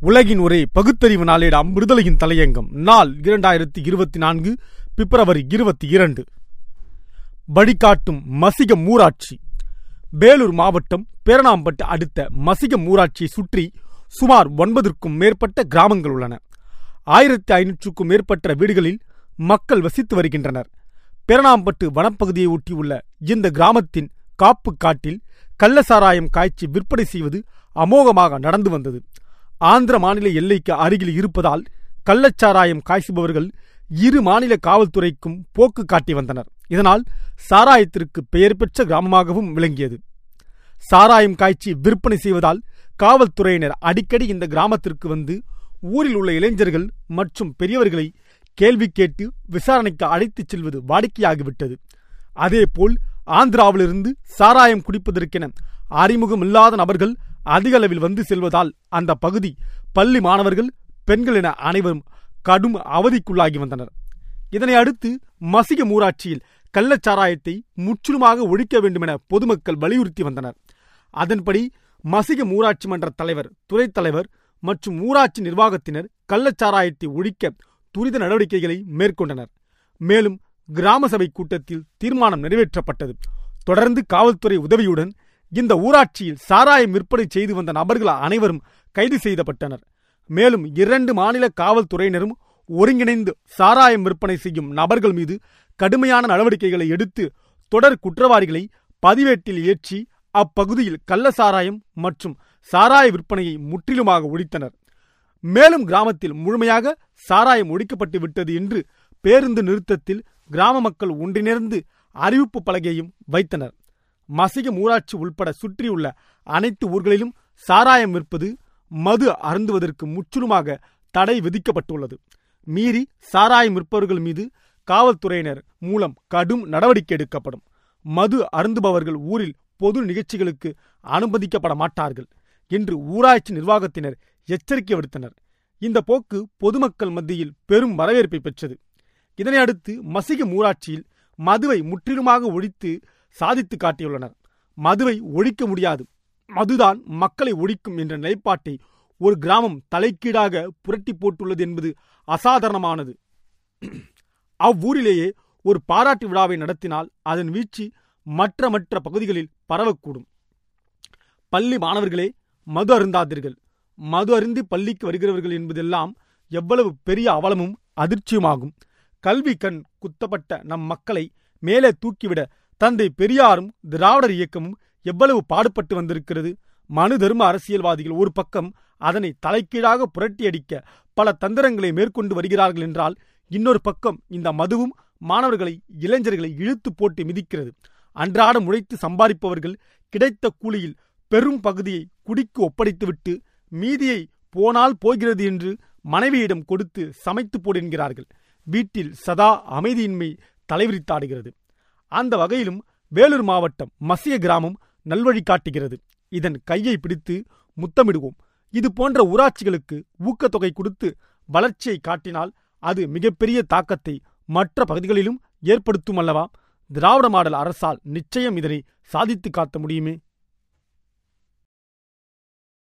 உலகின் ஒரே பகுத்தறிவு நாளேடாம் விடுதலையின் தலையங்கம். நாள் இரண்டாயிரத்தி இருபத்தி நான்கு பிப்ரவரி இருபத்தி இரண்டு. வழிகாட்டும் மசிகம் ஊராட்சி. வேலூர் மாவட்டம் பேரணாம்பட்டு அடுத்த மசிகம் ஊராட்சியை சுற்றி சுமார் ஒன்பதற்கும் மேற்பட்ட கிராமங்கள் உள்ளன. ஆயிரத்தி ஐநூற்றுக்கும் மேற்பட்ட வீடுகளில் மக்கள் வசித்து வருகின்றனர். பேரணாம்பட்டு வனப்பகுதியை ஒட்டியுள்ள இந்த கிராமத்தின் காப்பு காட்டில் கள்ளசாராயம் காய்ச்சி விற்பனை செய்வது அமோகமாக நடந்து வந்தது. ஆந்திர மாநில எல்லைக்கு அருகில் இருப்பதால் கள்ளச்சாராயம் காய்ச்சுபவர்கள் இரு மாநில காவல்துறைக்கும் போக்கு காட்டி வந்தனர். இதனால் சாராயத்திற்கு பெயர் பெற்ற கிராமமாகவும் விளங்கியது. சாராயம் காய்ச்சி விற்பனை செய்வதால் காவல்துறையினர் அடிக்கடி இந்த கிராமத்திற்கு வந்து ஊரில் உள்ள இளைஞர்கள் மற்றும் பெரியவர்களை கேள்வி கேட்டு விசாரணைக்கு அழைத்துச் செல்வது வாடிக்கையாகிவிட்டது. அதேபோல் ஆந்திராவிலிருந்து சாராயம் குடிப்பதற்கென அறிமுகமில்லாத நபர்கள் அதிக அளவில் வந்து செல்வதால் அந்த பகுதி பள்ளி மாணவர்கள் பெண்கள் என அனைவரும் கடும் அவதிக்குள்ளாகி வந்தனர். இதனை அடுத்து மசிக ஊராட்சியில் கள்ளச்சாராயத்தை முற்றிலுமாக ஒழிக்க வேண்டும் என பொதுமக்கள் வலியுறுத்தி வந்தனர். அதன்படி மசிக ஊராட்சி மன்ற தலைவர் துறைத் தலைவர் மற்றும் ஊராட்சி நிர்வாகத்தினர் கள்ளச்சாராயத்தை ஒழிக்க துரித நடவடிக்கைகளை மேற்கொண்டனர். மேலும் கிராம சபை கூட்டத்தில் தீர்மானம் நிறைவேற்றப்பட்டது. தொடர்ந்து காவல்துறை உதவியுடன் இந்த ஊராட்சியில் சாராயம் விற்பனை செய்து வந்த நபர்கள் அனைவரும் கைது செய்யப்பட்டனர் மேலும் இரண்டு மாநில காவல்துறையினரும் ஒருங்கிணைந்து சாராயம் விற்பனை செய்யும் நபர்கள் மீது கடுமையான நடவடிக்கைகளை எடுத்து தொடர் குற்றவாளிகளை பதிவேட்டில் ஏற்றி அப்பகுதியில் கள்ள சாராயம் மற்றும் சாராய விற்பனையை முற்றிலுமாக ஒழித்தனர். மேலும் கிராமத்தில் முழுமையாக சாராயம் ஒழிக்கப்பட்டு விட்டது என்று பேருந்து நிறுத்தத்தில் கிராம மக்கள் ஒன்றிணைந்து அறிவிப்பு பலகையும் வைத்தனர். மசிகம் ஊராட்சி உள்பட சுற்றியுள்ள அனைத்து ஊர்களிலும் சாராயம் விற்பது மது அருந்துவதற்கு முற்றிலுமாக தடை விதிக்கப்பட்டுள்ளது. மீறி சாராயம் விற்பவர்கள் மீது காவல்துறையினர் மூலம் கடும் நடவடிக்கை எடுக்கப்படும். மது அருந்துபவர்கள் ஊரில் பொது நிகழ்ச்சிகளுக்கு அனுமதிக்கப்பட மாட்டார்கள் என்று ஊராட்சி நிர்வாகத்தினர் எச்சரிக்கை விடுத்தனர். இந்த போக்கு பொதுமக்கள் மத்தியில் பெரும் வரவேற்பை பெற்றது. இதனை அடுத்து மசிகம் ஊராட்சியில் மதுவை முற்றிலுமாக ஒழித்து சாதித்து காட்டியுள்ளனர். மதுவை ஒழிக்க முடியாது. மதுதான் மக்களை ஒழிக்கும் என்ற நிலைப்பாட்டை ஒரு கிராமம் தலைக்கீடாக புரட்டி போட்டுள்ளது என்பது அசாதாரணமானது. அவ்வூரிலேயே ஒரு பாராட்டு விழாவை நடத்தினால் அதன் வீழ்ச்சி மற்ற மற்ற பகுதிகளில் பரவக்கூடும். பள்ளி மாணவர்களே மது அருந்தாதீர்கள். மது அருந்தி பள்ளிக்கு வருகிறவர்கள் என்பதெல்லாம் எவ்வளவு பெரிய அவலமும் அதிர்ச்சியுமாகும். கல்வி கண் குத்தப்பட்ட நம் மக்களை மேலே தூக்கிவிட தந்தை பெரியாரும் திராவிடர் இயக்கமும் எவ்வளவு பாடுபட்டு வந்திருக்கிறது? மனு தர்ம அரசியல்வாதிகள் ஒரு பக்கம் அதனை தலைக்கீழாக புரட்டியடிக்க பல தந்திரங்களை மேற்கொண்டு வருகிறார்கள் என்றால் இன்னொரு பக்கம் இந்த மதுவும் மாணவர்களை இளைஞர்களை இழுத்து போட்டு மிதிக்கிறது. அன்றாடம் உழைத்து சம்பாதிப்பவர்கள் கிடைத்த கூலியில் பெரும் பகுதியை குடிக்கு ஒப்படைத்துவிட்டு மீதியை போனால் போகிறது என்று மனைவியிடம் கொடுத்து சமைத்து போடு என்கிறார்கள். வீட்டில் சதா அமைதியின்மை தலைவிரித்தாடுகிறது. அந்த வகையிலும் வேலூர் மாவட்டம் மசிய கிராமம் நல்வழி காட்டுகிறது. இதன் கையை பிடித்து முத்தமிடுவோம். இது போன்ற ஊராட்சிகளுக்கு ஊக்கத்தொகை கொடுத்து வளர்ச்சியை காட்டினால் அது மிகப்பெரிய தாக்கத்தை மற்ற பகுதிகளிலும் ஏற்படுத்தும் அல்லவா? திராவிட மாடல் அரசால் நிச்சயம் இதனை சாதித்து காட்ட முடியுமே?